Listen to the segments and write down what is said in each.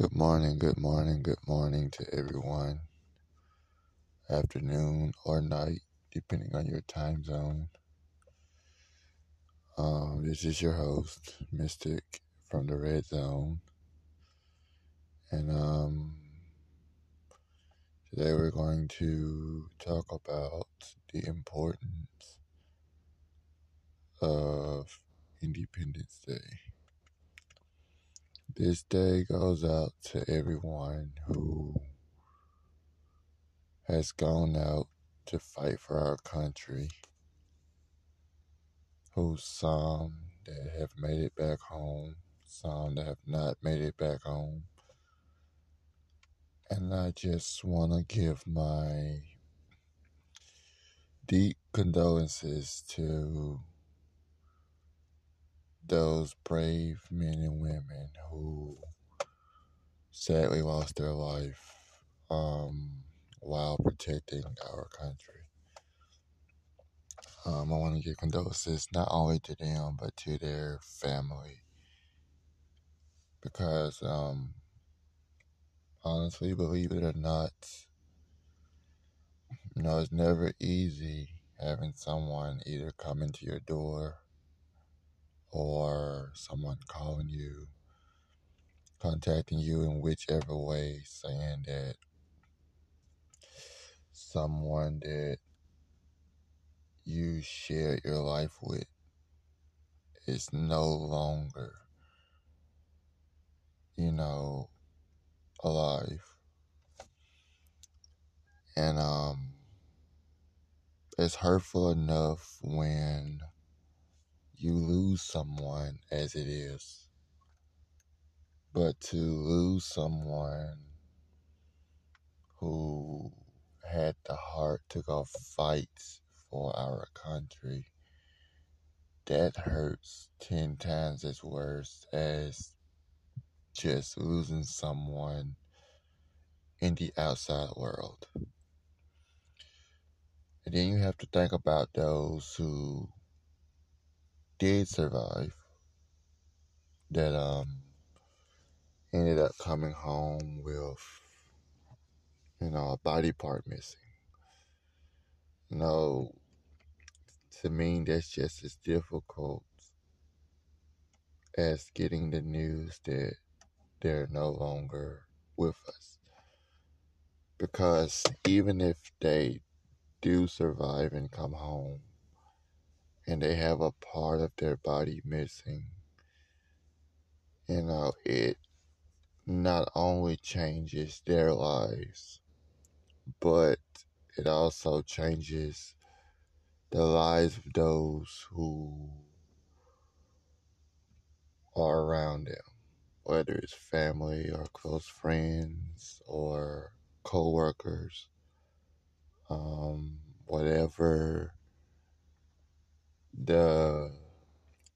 Good morning, good morning, good morning to everyone. Afternoon or night, depending on your time zone. Um, this is your host, Mystic from the Redzone. And um, today we're going to talk about the importance of Independence Day. This day goes out to everyone who has gone out to fight for our country, who some that have made it back home, some that have not made it back home. And I just want to give my deep condolences to those brave men and women who sadly lost their life um, while protecting our country. Um, I want to give condolences not only to them but to their family because, um, honestly, believe it or not, you know, it's never easy having someone either come into your door or someone calling you, contacting you in whichever way, saying that someone that you share your life with is no longer, you know, alive. And um it's hurtful enough when you lose someone as it is. But to lose someone who had the heart to go fight for our country, that hurts 10 times as worse as just losing someone in the outside world. And then you have to think about those who did survive that um ended up coming home with you know a body part missing. Know, to me that's just as difficult as getting the news that they're no longer with us. Because even if they do survive and come home and they have a part of their body missing, you know, it not only changes their lives, but it also changes the lives of those who are around them, whether it's family or close friends or co-workers, um, whatever the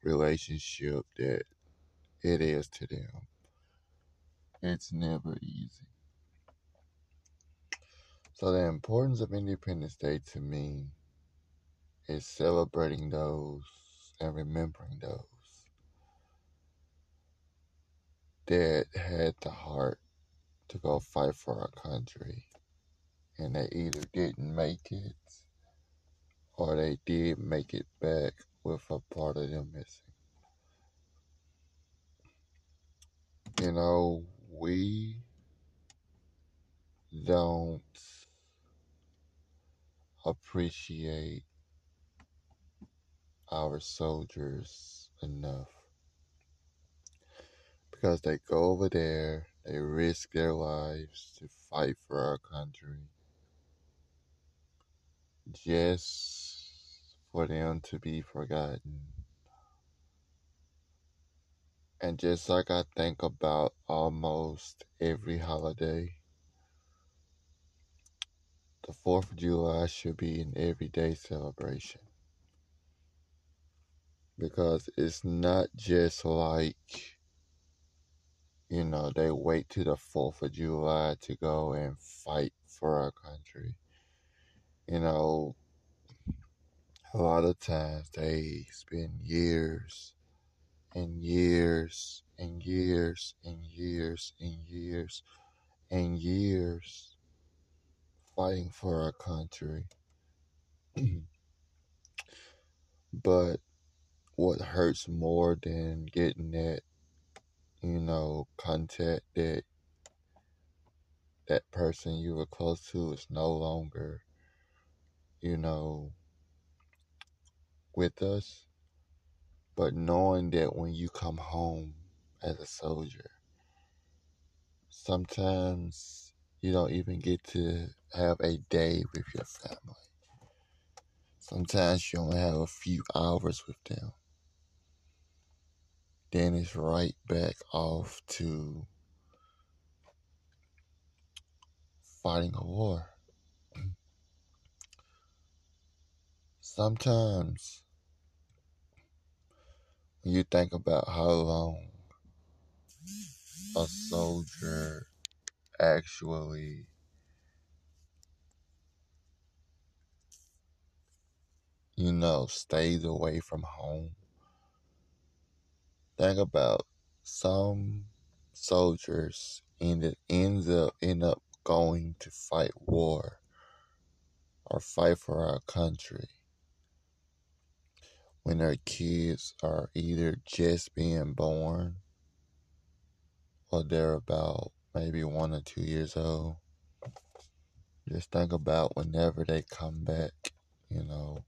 relationship that it is to them. It's never easy. So the importance of Independence Day to me is celebrating those and remembering those that had the heart to go fight for our country and they either didn't make it or they did make it back with a part of them missing. You know, we don't appreciate our soldiers enough because they go over there, they risk their lives to fight for our country just for them to be forgotten. And just like I think about almost every holiday, the 4th of July should be an everyday celebration. Because it's not just like, you know, they wait to the 4th of July to go and fight for our country. You know, a lot of times they spend years and years and years and years and years and years fighting for our country. but what hurts more than getting that, you know, contact that that person you were close to is no longer, you know, with us. But knowing that when you come home as a soldier, sometimes you don't even get to have a day with your family. Sometimes you only have a few hours with them. Then it's right back off to fighting a war. Sometimes you think about how long a soldier actually you know stays away from home think about some soldiers ended ends up end up going to fight war or fight for our country when their kids are either just being born or they're about maybe one or two years old. Just think about whenever they come back, you know,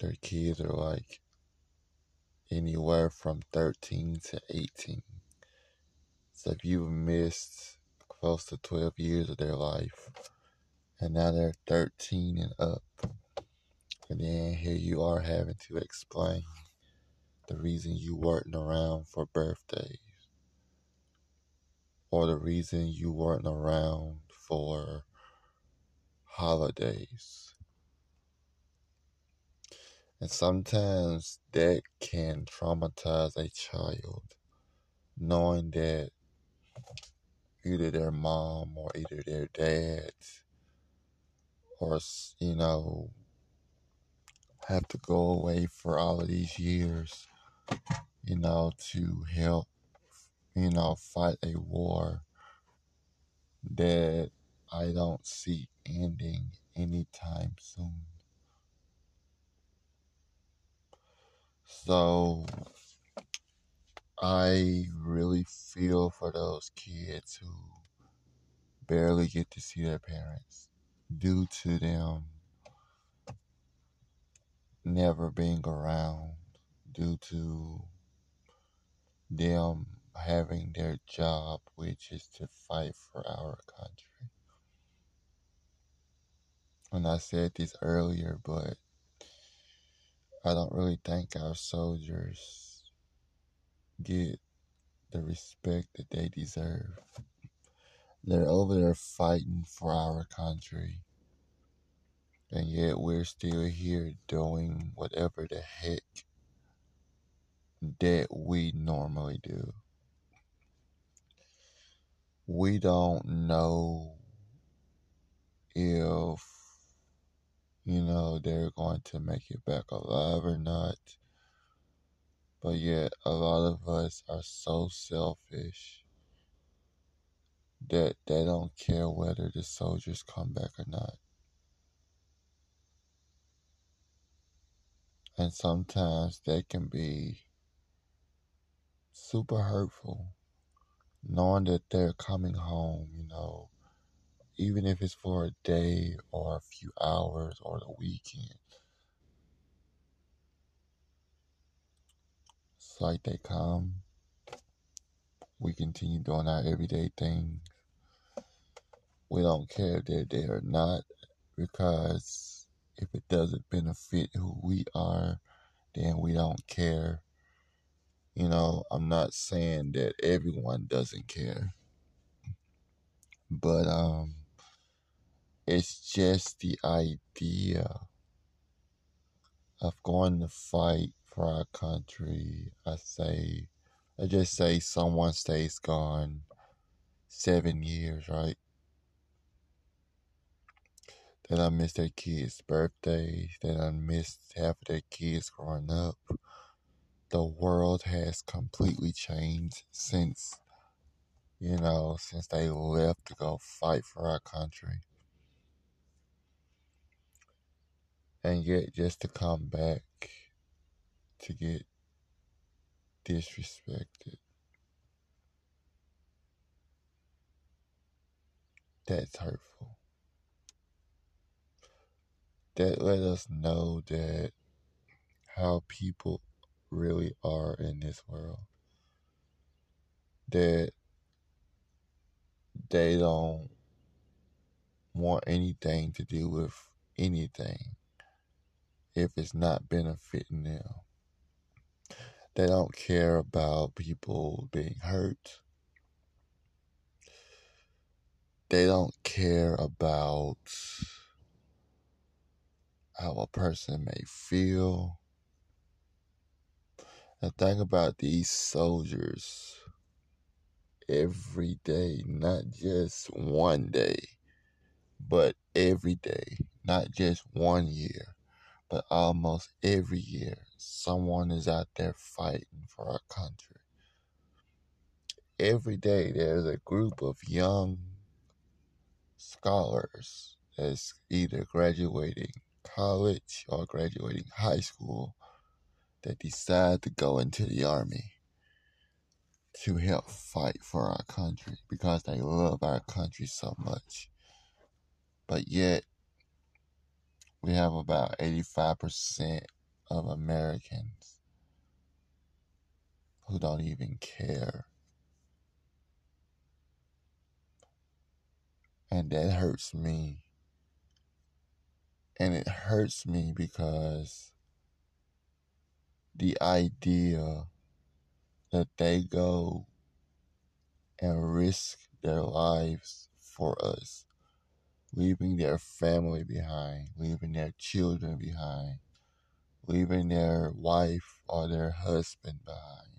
their kids are like anywhere from 13 to 18. So if you've missed close to 12 years of their life, and now they're 13 and up, and then here you are having to explain the reason you weren't around for birthdays, or the reason you weren't around for holidays. And sometimes that can traumatize a child, knowing that either their mom or either their dad or, you know, have to go away for all of these years, you know, to help, you know, fight a war that I don't see ending anytime soon. So I really feel for those kids who barely get to see their parents due to them never being around, due to them having their job, which is to fight for our country. And I said this earlier, but I don't really think our soldiers get the respect that they deserve. They're over there fighting for our country. And yet we're still here doing whatever the heck that we normally do. We don't know if, you know, they're going to make it back alive or not. But yet, a lot of us are so selfish that they don't care whether the soldiers come back or not. And sometimes that can be super hurtful knowing that they're coming home, you know, even if it's for a day or a few hours or the weekend. It's like they come, we continue doing our everyday things. We don't care if they're there or not because if it doesn't benefit who we are, then we don't care. You know, I'm not saying that everyone doesn't care. But um it's just the idea of going to fight for our country. I say I just say someone stays gone seven years, right? That I miss their kids' birthdays, that I missed half of their kids growing up the world has completely changed since, you know, since they left to go fight for our country. And yet, just to come back to get disrespected. That's hurtful. That let us know that how people really are in this world. That they don't want anything to do with anything if it's not benefiting them. They don't care about people being hurt. They don't care about how a person may feel. And think about these soldiers every day, not just one day, but every day, not just one year, but almost every year. Someone is out there fighting for our country. Every day, there's a group of young scholars that's either graduating college or graduating high school that decide to go into the army to help fight for our country because they love our country so much. But yet, we have about 85% of Americans who don't even care. And that hurts me. And it hurts me because the idea that they go and risk their lives for us, leaving their family behind, leaving their children behind, leaving their wife or their husband behind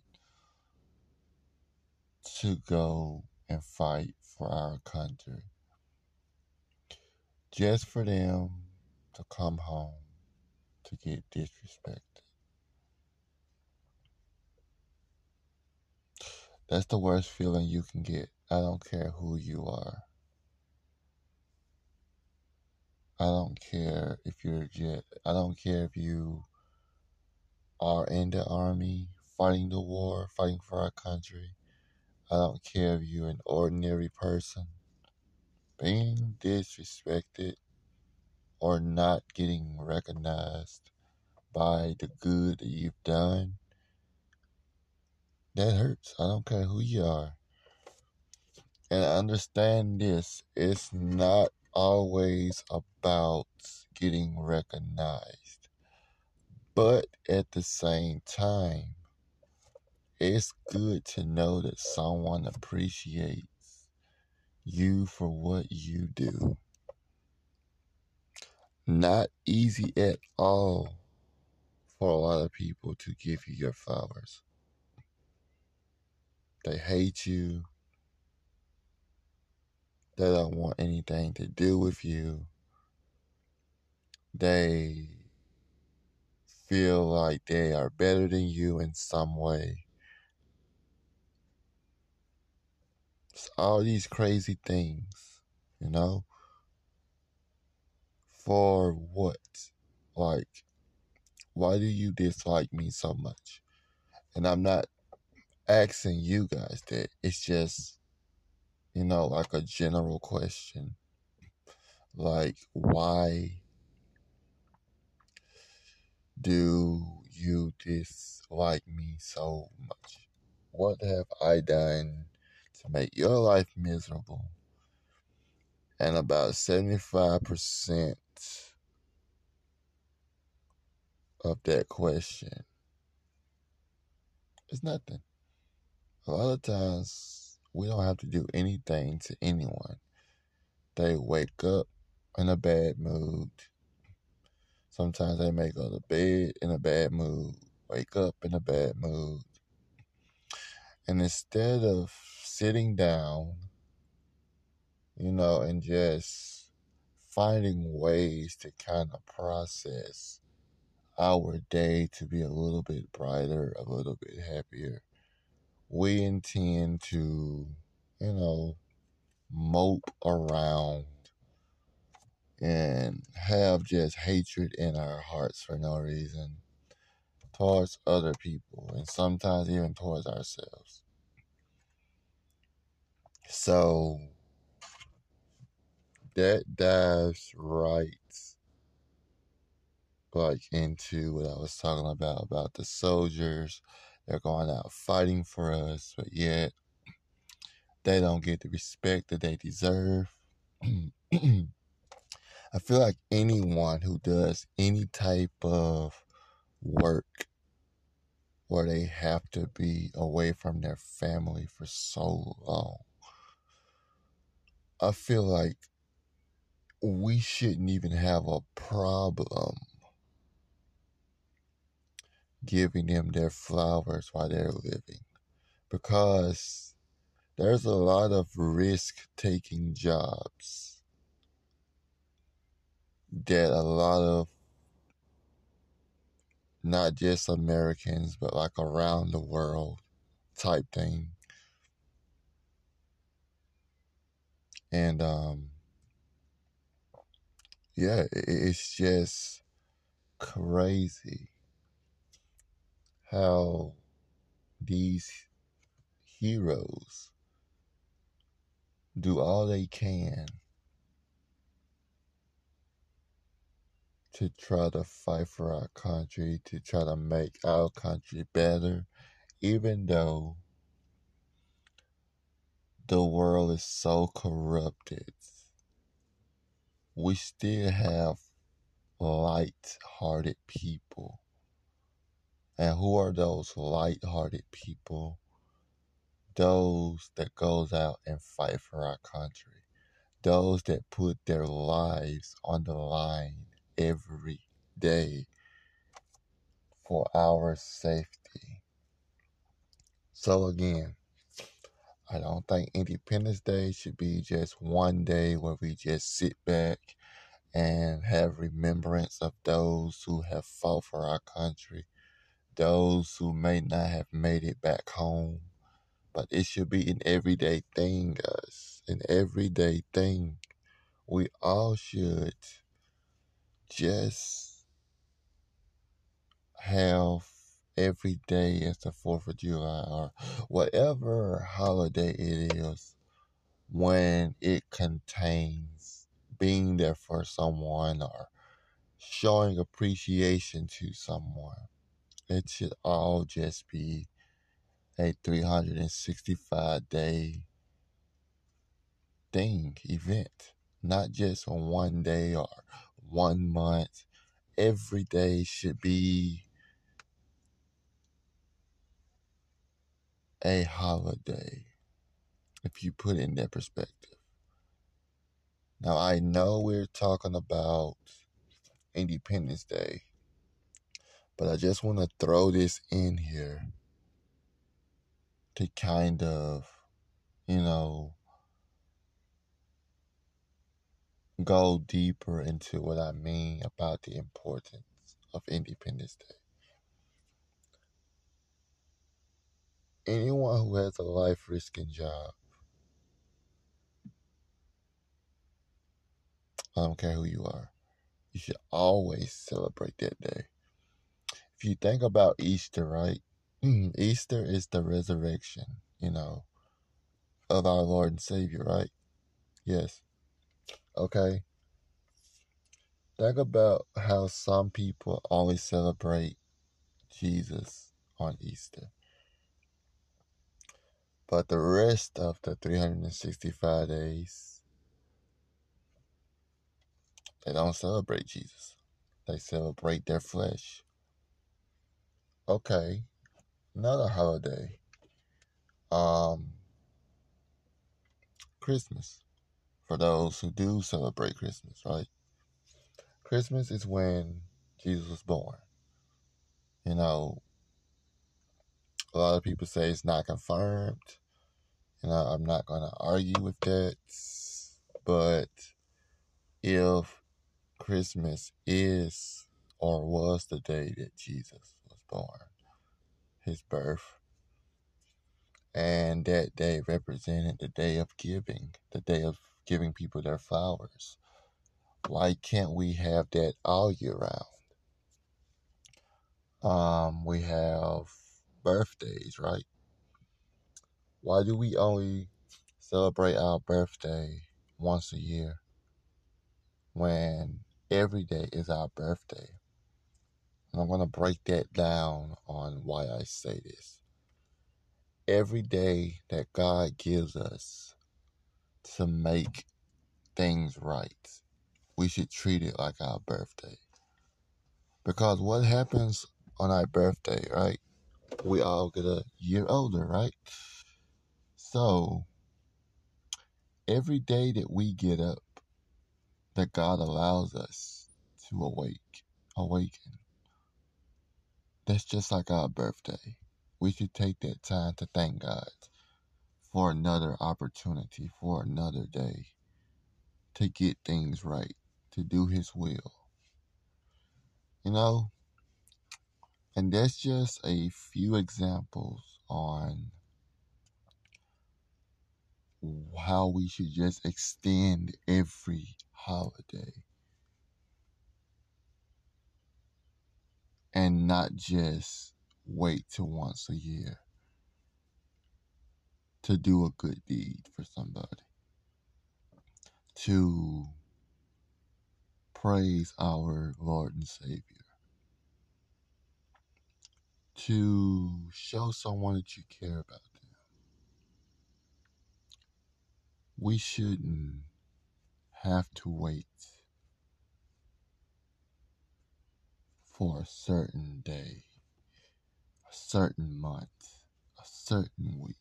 to go and fight for our country. Just for them to come home to get disrespected. That's the worst feeling you can get. I don't care who you are. I don't care if you're jet. I don't care if you are in the army, fighting the war, fighting for our country. I don't care if you're an ordinary person. Being disrespected or not getting recognized by the good that you've done that hurts. I don't care who you are. And understand this it's not always about getting recognized. But at the same time, it's good to know that someone appreciates you for what you do. Not easy at all for a lot of people to give you your flowers. They hate you. They don't want anything to do with you. They feel like they are better than you in some way. It's all these crazy things, you know? For what? Like, why do you dislike me so much? And I'm not asking you guys that. It's just, you know, like a general question. Like, why do you dislike me so much? What have I done to make your life miserable? And about 75% of that question is nothing a lot of times we don't have to do anything to anyone. They wake up in a bad mood. Sometimes they may go to bed in a bad mood, wake up in a bad mood. And instead of sitting down, you know, and just finding ways to kind of process our day to be a little bit brighter, a little bit happier. We intend to, you know, mope around and have just hatred in our hearts for no reason towards other people and sometimes even towards ourselves. So that dives right like into what I was talking about about the soldiers. They're going out fighting for us, but yet they don't get the respect that they deserve. I feel like anyone who does any type of work where they have to be away from their family for so long, I feel like we shouldn't even have a problem giving them their flowers while they're living. Because there's a lot of risk taking jobs that a lot of not just Americans but like around the world type thing. And um yeah it's just crazy how these heroes do all they can to try to fight for our country, to try to make our country better, even though the world is so corrupted. We still have light hearted people and who are those light-hearted people? Those that goes out and fight for our country. Those that put their lives on the line every day for our safety. So again, I don't think Independence Day should be just one day where we just sit back and have remembrance of those who have fought for our country those who may not have made it back home. But it should be an everyday thing, guys. An everyday thing. We all should just have every day as the 4th of July or whatever holiday it is when it contains being there for someone or showing appreciation to someone. It should all just be a 365 day thing, event, not just on one day or one month. Every day should be a holiday, if you put it in that perspective. Now, I know we're talking about Independence Day, but I just want to throw this in here to kind of, you know, go deeper into what I mean about the importance of Independence Day. Anyone who has a life risking job, I don't care who you are, you should always celebrate that day if you think about Easter, right? Mm, Easter is the resurrection, you know, of our Lord and Savior, right? Yes. Okay. Think about how some people only celebrate Jesus on Easter. But the rest of the 365 days, they don't celebrate Jesus. They celebrate their flesh. Okay, another holiday. Um, Christmas. For those who do celebrate Christmas, right? Christmas is when Jesus was born. You know, a lot of people say it's not confirmed. You know, I'm not going to argue with that. But if Christmas is or was the day that Jesus born, his birth. And that day represented the day of giving, the day of giving people their flowers. Why can't we have that all year round? Um, we have birthdays, right? Why do we only celebrate our birthday once a year when every day is our birthday? And I'm going to break that down on why I say this. Every day that God gives us to make things right, we should treat it like our birthday. Because what happens on our birthday, right? We all get a year older, right? So, every day that we get up, that God allows us to awake, awaken, that's just like our birthday. We should take that time to thank God for another opportunity, for another day to get things right, to do His will. You know, and that's just a few examples on how we should just extend every holiday and not just wait till once a year to do a good deed for somebody, to praise our Lord and Savior, to show someone that you care about them. We shouldn't have to wait for a certain day, a certain month, a certain week.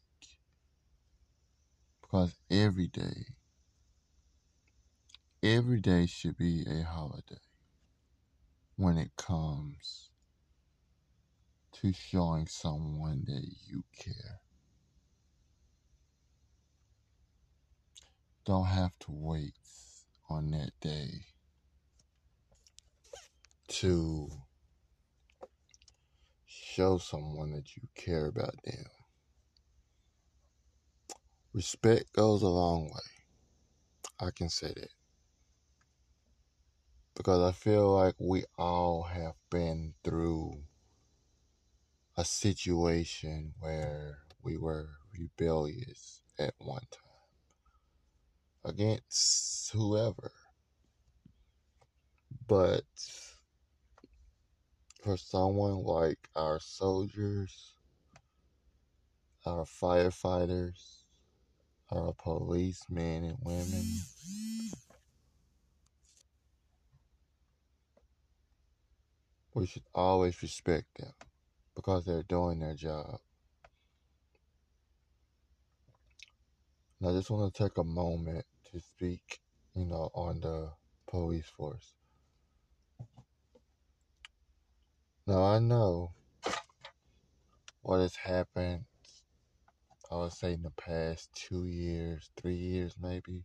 Because every day, every day should be a holiday when it comes to showing someone that you care. Don't have to wait on that day to show someone that you care about them. Respect goes a long way. I can say that. Because I feel like we all have been through a situation where we were rebellious at one time against whoever. But for someone like our soldiers, our firefighters, our policemen and women, we should always respect them because they're doing their job. And I just want to take a moment to speak, you know, on the police force. Now, I know what has happened, I would say, in the past two years, three years maybe.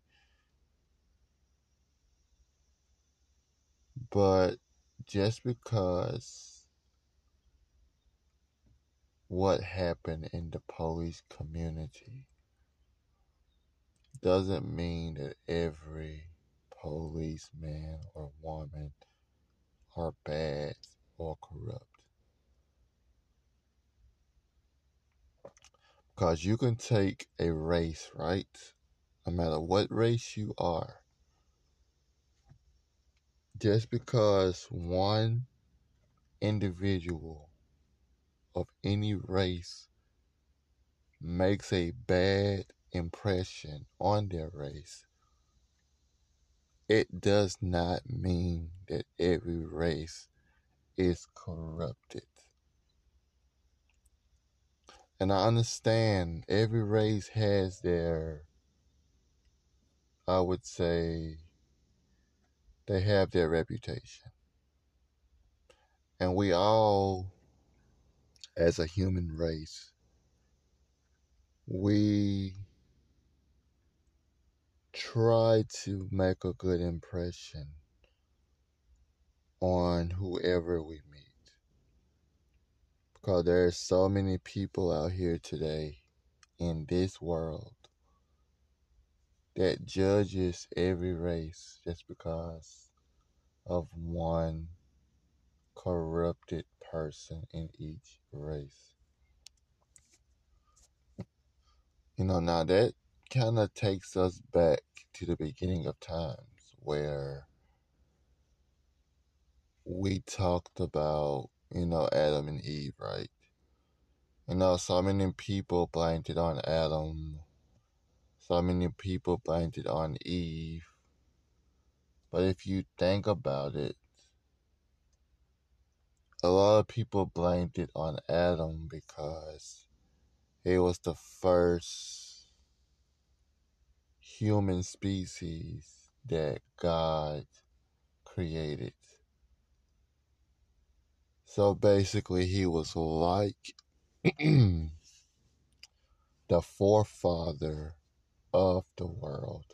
But just because what happened in the police community doesn't mean that every policeman or woman are bad or corrupt. Because you can take a race, right? No matter what race you are, just because one individual of any race makes a bad impression on their race, it does not mean that every race is corrupted. And I understand every race has their, I would say, they have their reputation. And we all, as a human race, we try to make a good impression on whoever we meet. Because there are so many people out here today in this world that judges every race just because of one corrupted person in each race. You know, now that kind of takes us back to the beginning of times where we talked about, you know, Adam and Eve, right? You know, so many people blamed it on Adam, so many people blamed it on Eve. But if you think about it, a lot of people blamed it on Adam because he was the first human species that God created. So basically, he was like the forefather of the world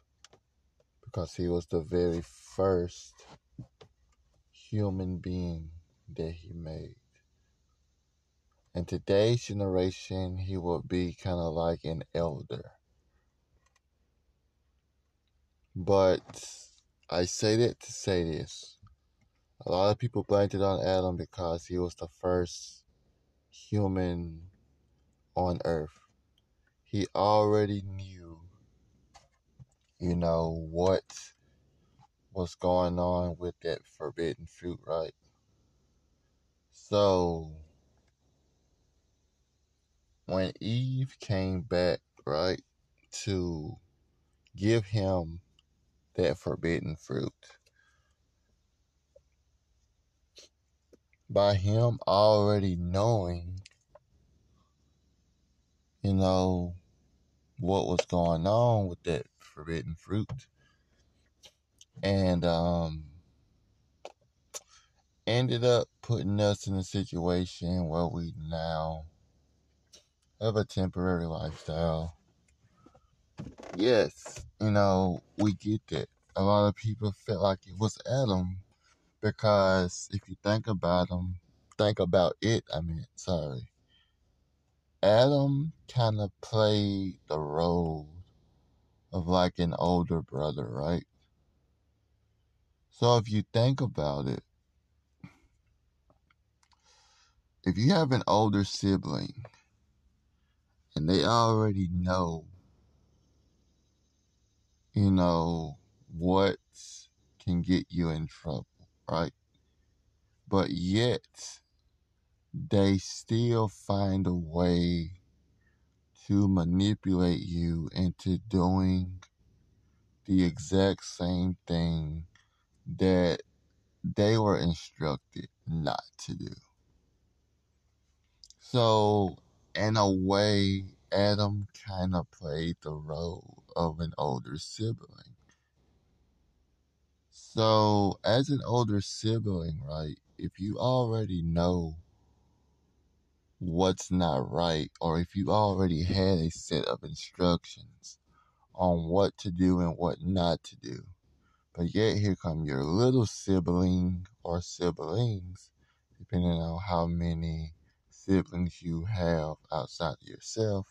because he was the very first human being that he made. In today's generation, he would be kind of like an elder. But I say that to say this. A lot of people blamed it on Adam because he was the first human on earth. He already knew, you know, what was going on with that forbidden fruit, right? So, when Eve came back, right, to give him that forbidden fruit, by him already knowing, you know, what was going on with that forbidden fruit, and um, ended up putting us in a situation where we now have a temporary lifestyle. Yes, you know, we get that. A lot of people felt like it was Adam because if you think about him, think about it, I mean, sorry. Adam kind of played the role of like an older brother, right? So if you think about it, if you have an older sibling and they already know, you know, what can get you in trouble, right? But yet, they still find a way to manipulate you into doing the exact same thing that they were instructed not to do. So, in a way, Adam kind of played the role of an older sibling. So, as an older sibling, right, if you already know what's not right, or if you already had a set of instructions on what to do and what not to do, but yet here come your little sibling or siblings, depending on how many siblings you have outside of yourself.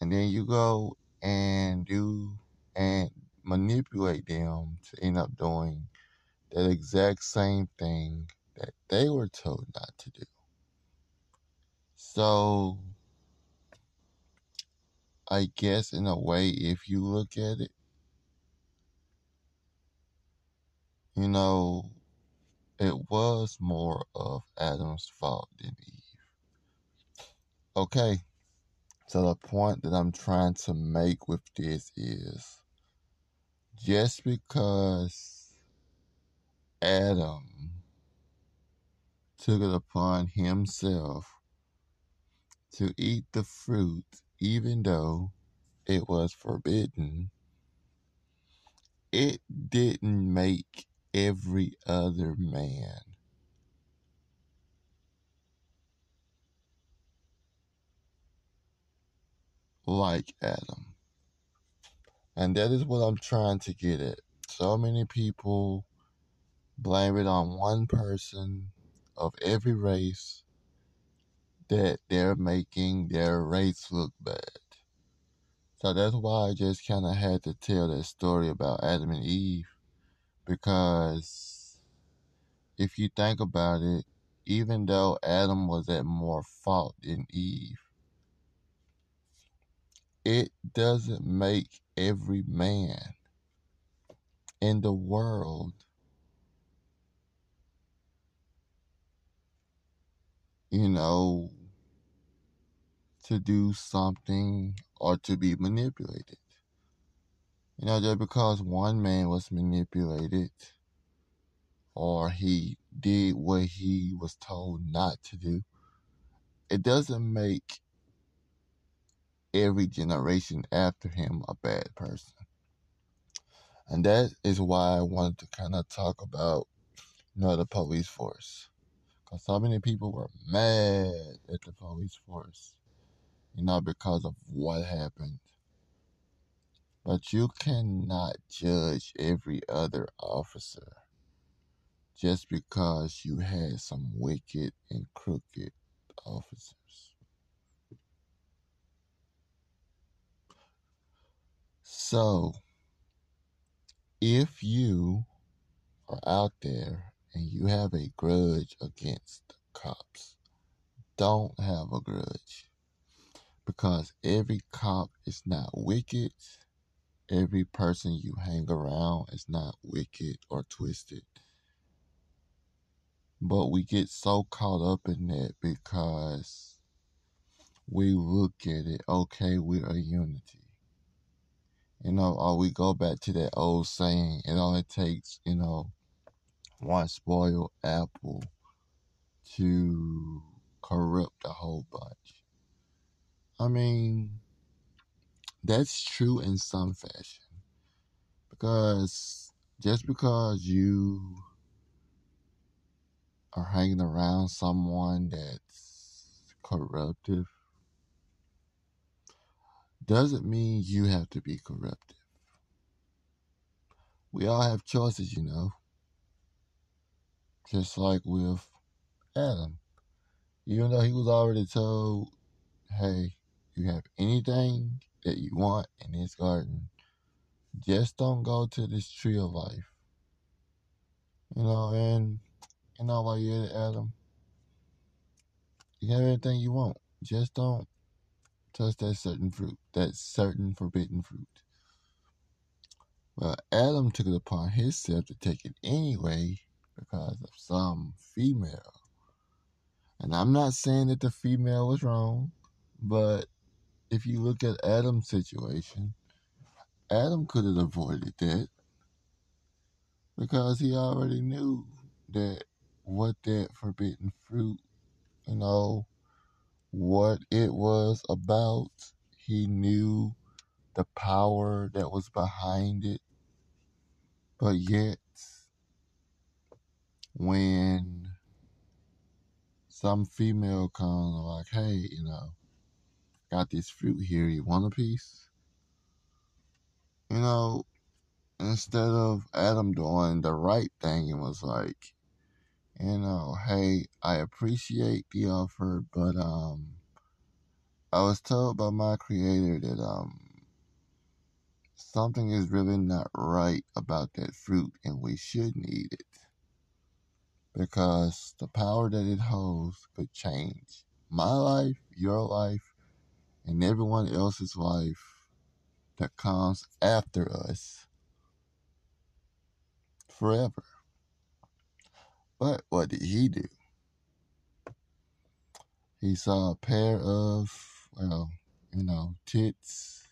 And then you go and do and manipulate them to end up doing that exact same thing that they were told not to do. So, I guess in a way, if you look at it, you know, it was more of Adam's fault than Eve. Okay, so the point that I'm trying to make with this is just because Adam took it upon himself to eat the fruit, even though it was forbidden, it didn't make every other man like Adam. And that is what I'm trying to get at. So many people blame it on one person of every race that they're making their race look bad. So that's why I just kind of had to tell that story about Adam and Eve because if you think about it, even though Adam was at more fault than Eve, it doesn't make every man in the world you know to do something or to be manipulated. You know just because one man was manipulated or he did what he was told not to do it doesn't make every generation after him a bad person and that is why I wanted to kind of talk about, you know, the police force. Because so many people were mad at the police force, you know, because of what happened. But you cannot judge every other officer just because you had some wicked and crooked officers. So, if you are out there and you have a grudge against the cops, don't have a grudge. Because every cop is not wicked. Every person you hang around is not wicked or twisted. But we get so caught up in that because we look at it, okay, we're a unity. You know, or we go back to that old saying, it only takes, you know, one spoiled apple to corrupt a whole bunch. I mean, that's true in some fashion. Because just because you are hanging around someone that's corruptive doesn't mean you have to be corruptive. We all have choices, you know. Just like with Adam. Even though he was already told, hey, you have anything that you want in this garden, just don't go to this tree of life. You know, and you know while you're Adam, you have everything you want. Just don't touch that certain fruit, that certain forbidden fruit. Well, Adam took it upon himself to take it anyway because of some female. And I'm not saying that the female was wrong, but if you look at Adam's situation, Adam could have avoided that because he already knew that what that forbidden fruit, you know, what it was about. He knew the power that was behind it. But yet, when some female comes like, hey, you know, got this fruit here, you want a piece? You know, instead of Adam doing the right thing, it was like, you know, hey, I appreciate the offer, but um, I was told by my creator that um, something is really not right about that fruit, and we shouldn't eat it because the power that it holds could change my life, your life, and everyone else's life that comes after us forever. But what did he do? He saw a pair of, well, you know, tits.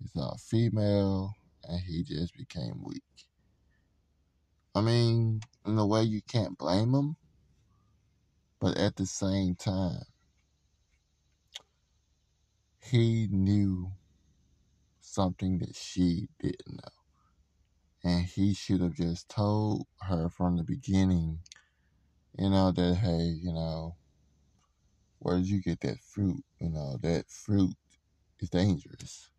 He saw a female, and he just became weak. I mean, in a way, you can't blame him, but at the same time, he knew something that she didn't know. And he should have just told her from the beginning, you know, that, hey, you know, where did you get that fruit? You know, that fruit is dangerous.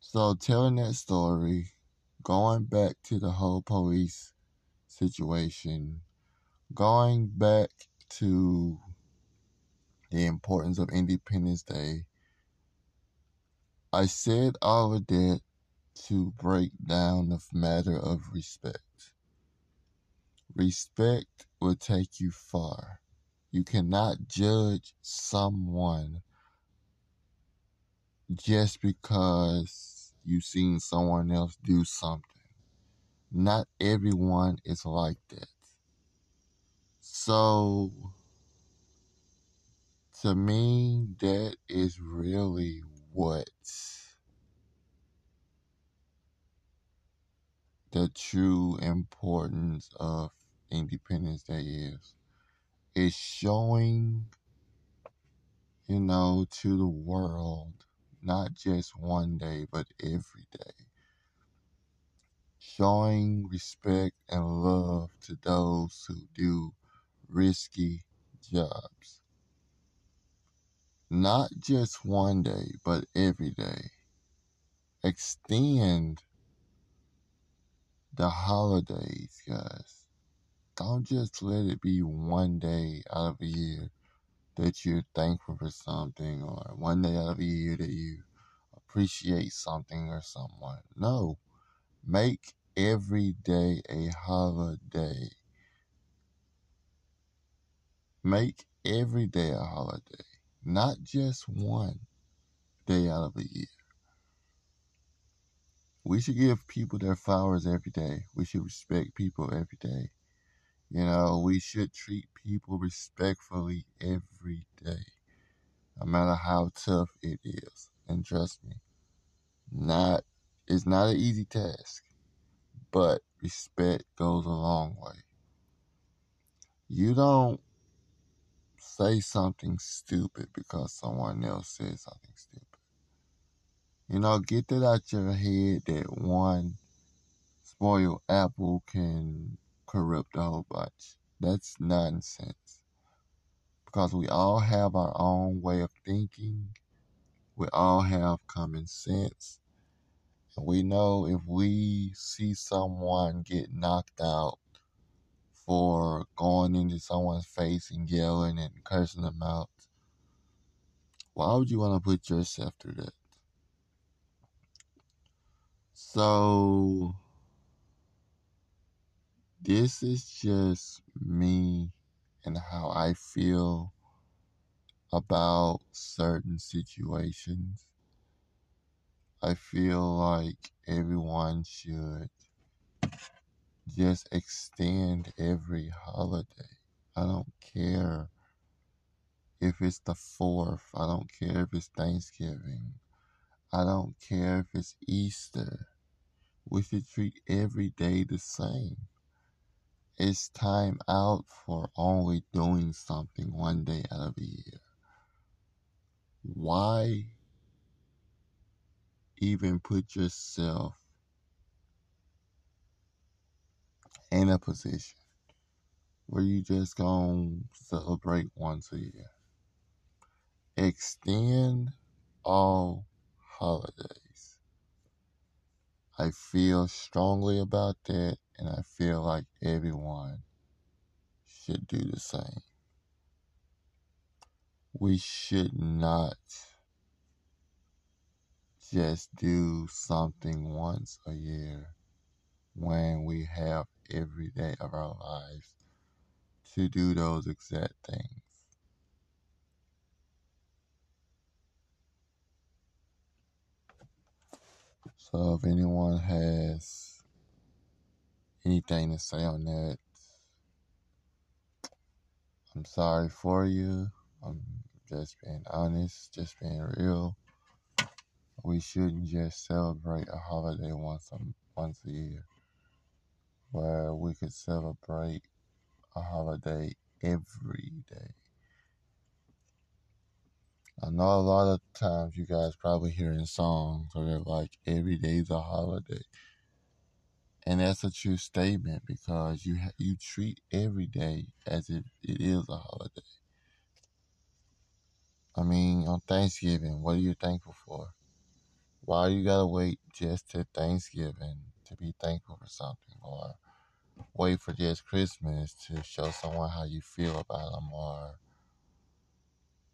So, telling that story, going back to the whole police situation. Going back to the importance of Independence Day, I said all of that to break down the matter of respect. Respect will take you far. You cannot judge someone just because you've seen someone else do something. Not everyone is like that. So, to me, that is really what the true importance of Independence Day is. It's showing, you know, to the world, not just one day, but every day. Showing respect and love to those who do risky jobs. Not just one day, but every day. Extend the holidays, guys. Don't just let it be one day out of a year that you're thankful for something or one day out of a year that you appreciate something or someone. No. Make every day a holiday. Make every day a holiday, not just one day out of a year. We should give people their flowers every day. We should respect people every day. You know, we should treat people respectfully every day, no matter how tough it is. And trust me, not it's not an easy task, but respect goes a long way. You don't say something stupid because someone else said something stupid. You know, get that out your head that one spoiled apple can corrupt the whole bunch. That's nonsense. Because we all have our own way of thinking. We all have common sense. And we know if we see someone get knocked out for going into someone's face and yelling and cursing them out, why would you want to put yourself through that? So, this is just me and how I feel about certain situations. I feel like everyone should just extend every holiday. I don't care if it's the 4th, I don't care if it's Thanksgiving, I don't care if it's Easter. We should treat every day the same. It's time out for only doing something one day out of a year. Why even put yourself in a position where you just gonna celebrate once a year? Extend all holidays. I feel strongly about that, and I feel like everyone should do the same. We should not just do something once a year when we have every day of our lives to do those exact things. So if anyone has anything to say on that, I'm sorry for you. I'm just being honest, just being real. We shouldn't just celebrate a holiday once a, once a year, where we could celebrate a holiday every day. I know a lot of times you guys probably hearing songs where they're like, every day's a holiday. And that's a true statement because you ha- you treat every day as if it is a holiday. I mean, on Thanksgiving, what are you thankful for? Why you gotta wait just to Thanksgiving to be thankful for something? Or wait for just Christmas to show someone how you feel about them, or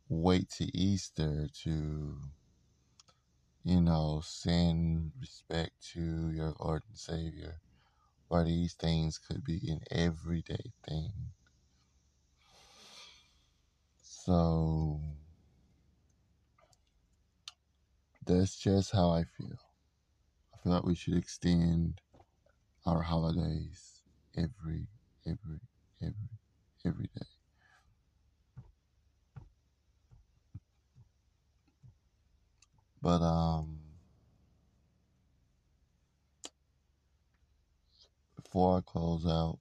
wait to Easter to, you know, send respect to your Lord and Savior. Or these things could be an everyday thing. So that's just how I feel. I feel like we should extend our holidays every, every, every, every day. But um, before I close out,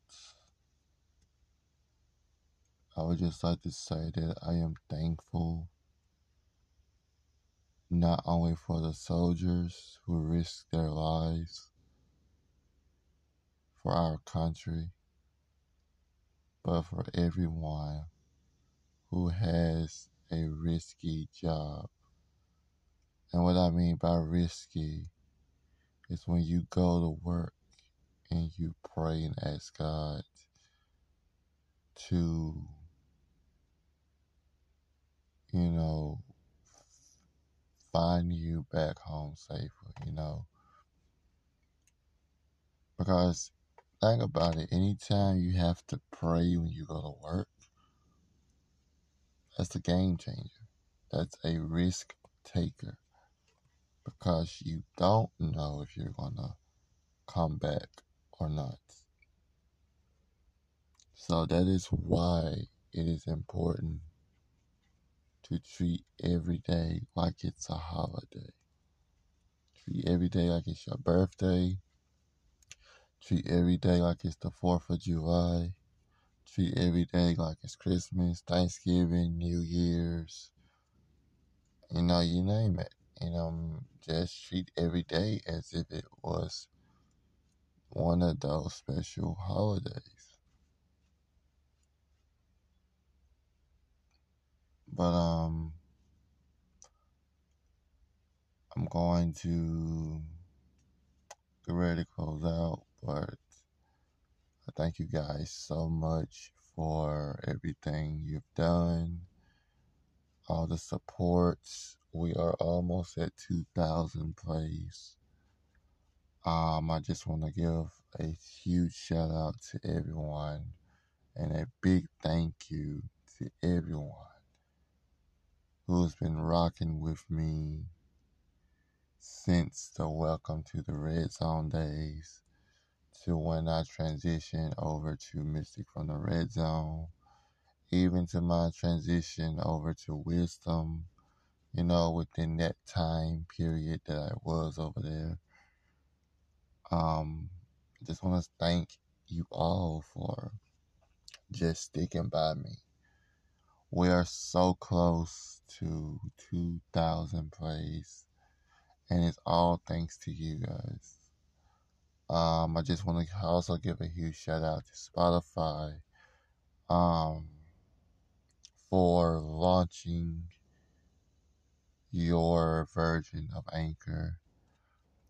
I would just like to say that I am thankful not only for the soldiers who risked their lives for our country, but for everyone who has a risky job. And what I mean by risky is when you go to work and you pray and ask God to, you know, find you back home safely, you know. Because think about it, anytime you have to pray when you go to work, that's a game changer. That's a risk taker. Because you don't know if you're gonna come back or not. So that is why it is important to treat every day like it's a holiday. Treat every day like it's your birthday. Treat every day like it's the 4th of July. Treat every day like it's Christmas, Thanksgiving, New Year's. You know, you name it. You know, just treat every day as if it was one of those special holidays. But um I'm going to get ready to close out, but I thank you guys so much for everything you've done, all the supports. We are almost at 2,000 plays. Um, I just want to give a huge shout out to everyone and a big thank you to everyone who's been rocking with me since the welcome to the Redzone days to when I transitioned over to Mystic from the Redzone, even to my transition over to Wisdom, you know, within that time period that I was over there. Um, just want to thank you all for just sticking by me. We are so close to 2,000 plays, and it's all thanks to you guys. Um, I just want to also give a huge shout out to Spotify um, for launching your version of Anchor.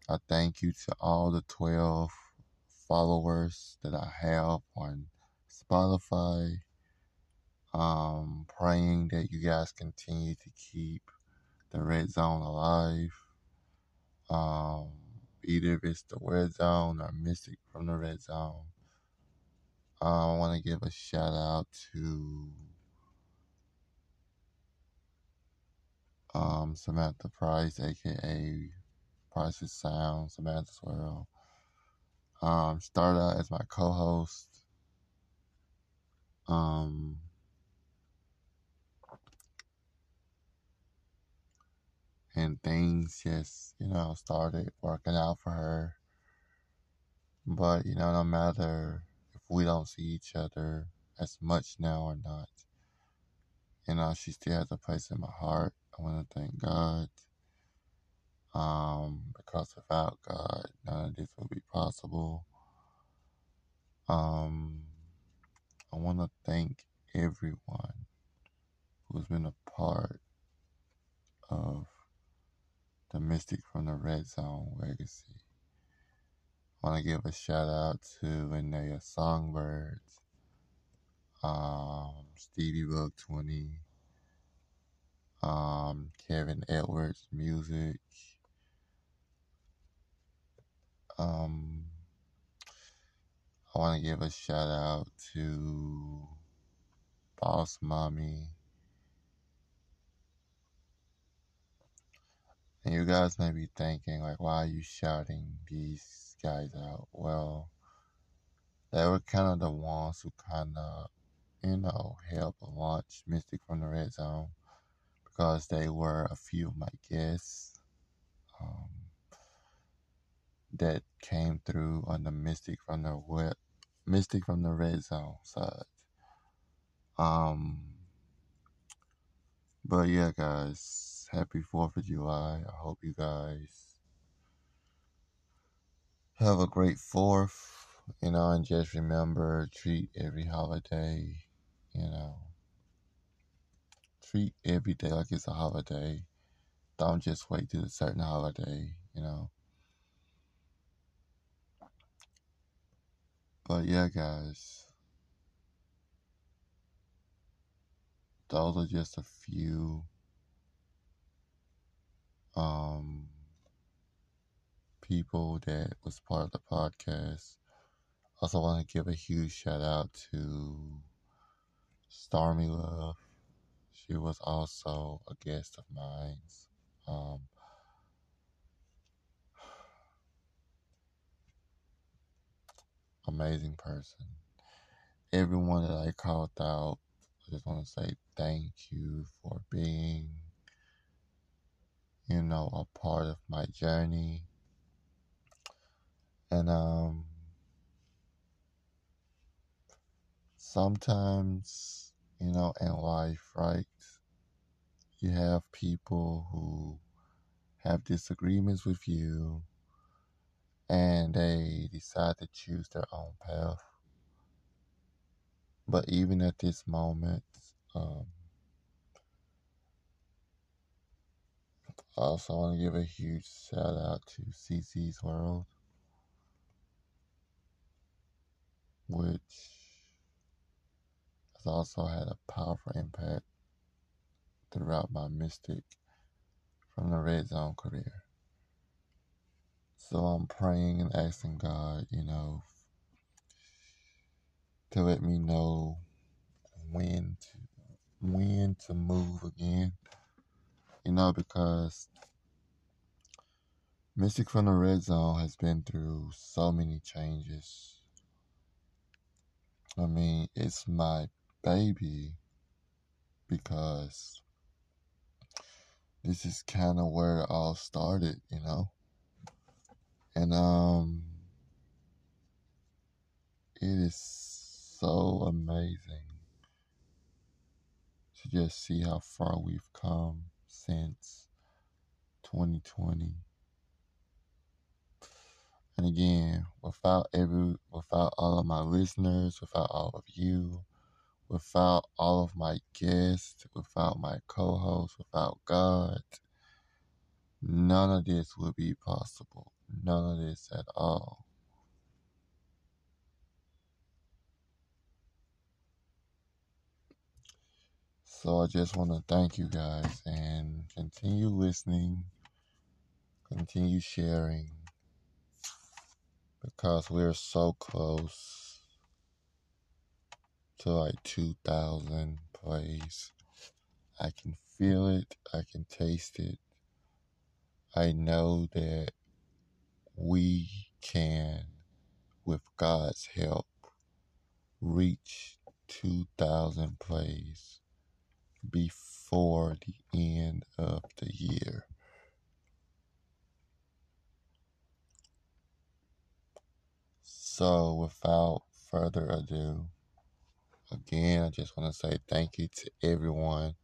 I thank you to all the 12 followers that I have on Spotify. Um, praying that you guys continue to keep the Redzone alive. Um, either if it's the Redzone or Mystic from the Redzone. I want to give a shout out to um, Samantha Price, aka Price's Sound, Samantha's World. Um, started out as my co-host. Um, and things just, you know, started working out for her. But, you know, no matter if we don't see each other as much now or not, you know, she still has a place in my heart. I want to thank God. Um, because without God, none of this would be possible. Um, I want to thank everyone who's been a part of the Mystic from the Redzone legacy. I want to give a shout out to Linnea Songbirds, um, Stevie Bug 20, um, Kevin Edwards Music, um, I want to give a shout out to Boss Mommy. And you guys may be thinking, like, why are you shouting these guys out? Well, they were kind of the ones who kind of, you know, helped launch Mystic from the Redzone because they were a few of my guests um, that came through on the Mystic from the web, Mystic from the Redzone side. Um, but yeah, guys, happy Fourth of July. I hope you guys have a great Fourth. You know, and just remember, treat every holiday. You know, treat every day like it's a holiday. Don't just wait till a certain holiday. You know. But yeah, guys. those are just a few um, people that was part of the podcast. Also, want to give a huge shout out to Stormy Love. She was also a guest of mine. Um, amazing person. Everyone that I called out I just want to say thank you for being, you know, a part of my journey. And um, sometimes, you know, in life, right, you have people who have disagreements with you and they decide to choose their own path. But even at this moment, um, I also want to give a huge shout out to CC's World, which has also had a powerful impact throughout my Mystic from the Redzone career. So I'm praying and asking God, you know, to let me know when to when to move again. You know, because Mystic from the Redzone has been through so many changes. I mean, it's my baby because this is kind of where it all started, you know? And, um, it is so amazing to just see how far we've come since 2020. And again, without every without all of my listeners, without all of you, without all of my guests, without my co-hosts, without God, none of this would be possible. None of this at all. So I just want to thank you guys and continue listening, continue sharing, because we're so close to like 2,000 plays. I can feel it, I can taste it. I know that we can, with God's help, reach 2,000 plays before the end of the year. So, without further ado, again, I just want to say thank you to everyone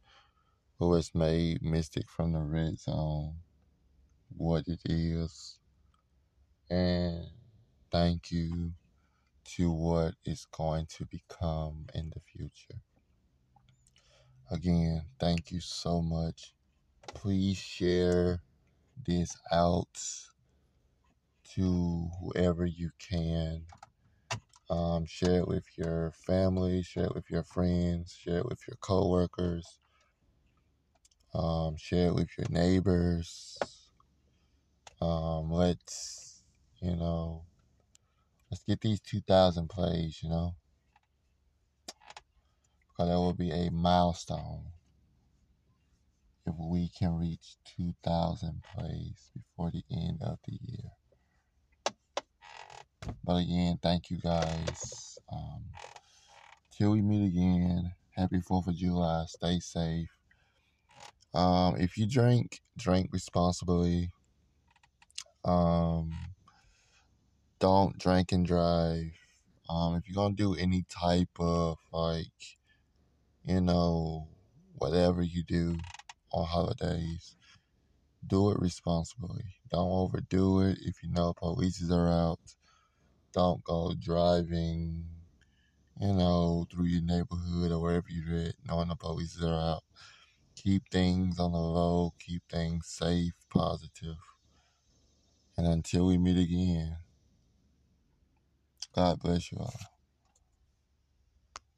who has made Mystic from the Redzone what it is. And thank you to what is going to become in the future. Again, thank you so much. Please share this out to whoever you can. Um, share it with your family, share it with your friends, share it with your coworkers, um, share it with your neighbors. Um, let's, you know, let's get these 2,000 plays, you know, because that will be a milestone if we can reach 2,000 plays before the end of the year. But again, thank you guys. Um, till we meet again, happy 4th of July. Stay safe. Um, if you drink, drink responsibly. Um, don't drink and drive. Um, if you're gonna do any type of like, you know, whatever you do on holidays, do it responsibly. Don't overdo it. If you know police are out, don't go driving, you know, through your neighborhood or wherever you're at, knowing the police are out. Keep things on the low, keep things safe, positive. And until we meet again, God bless you all.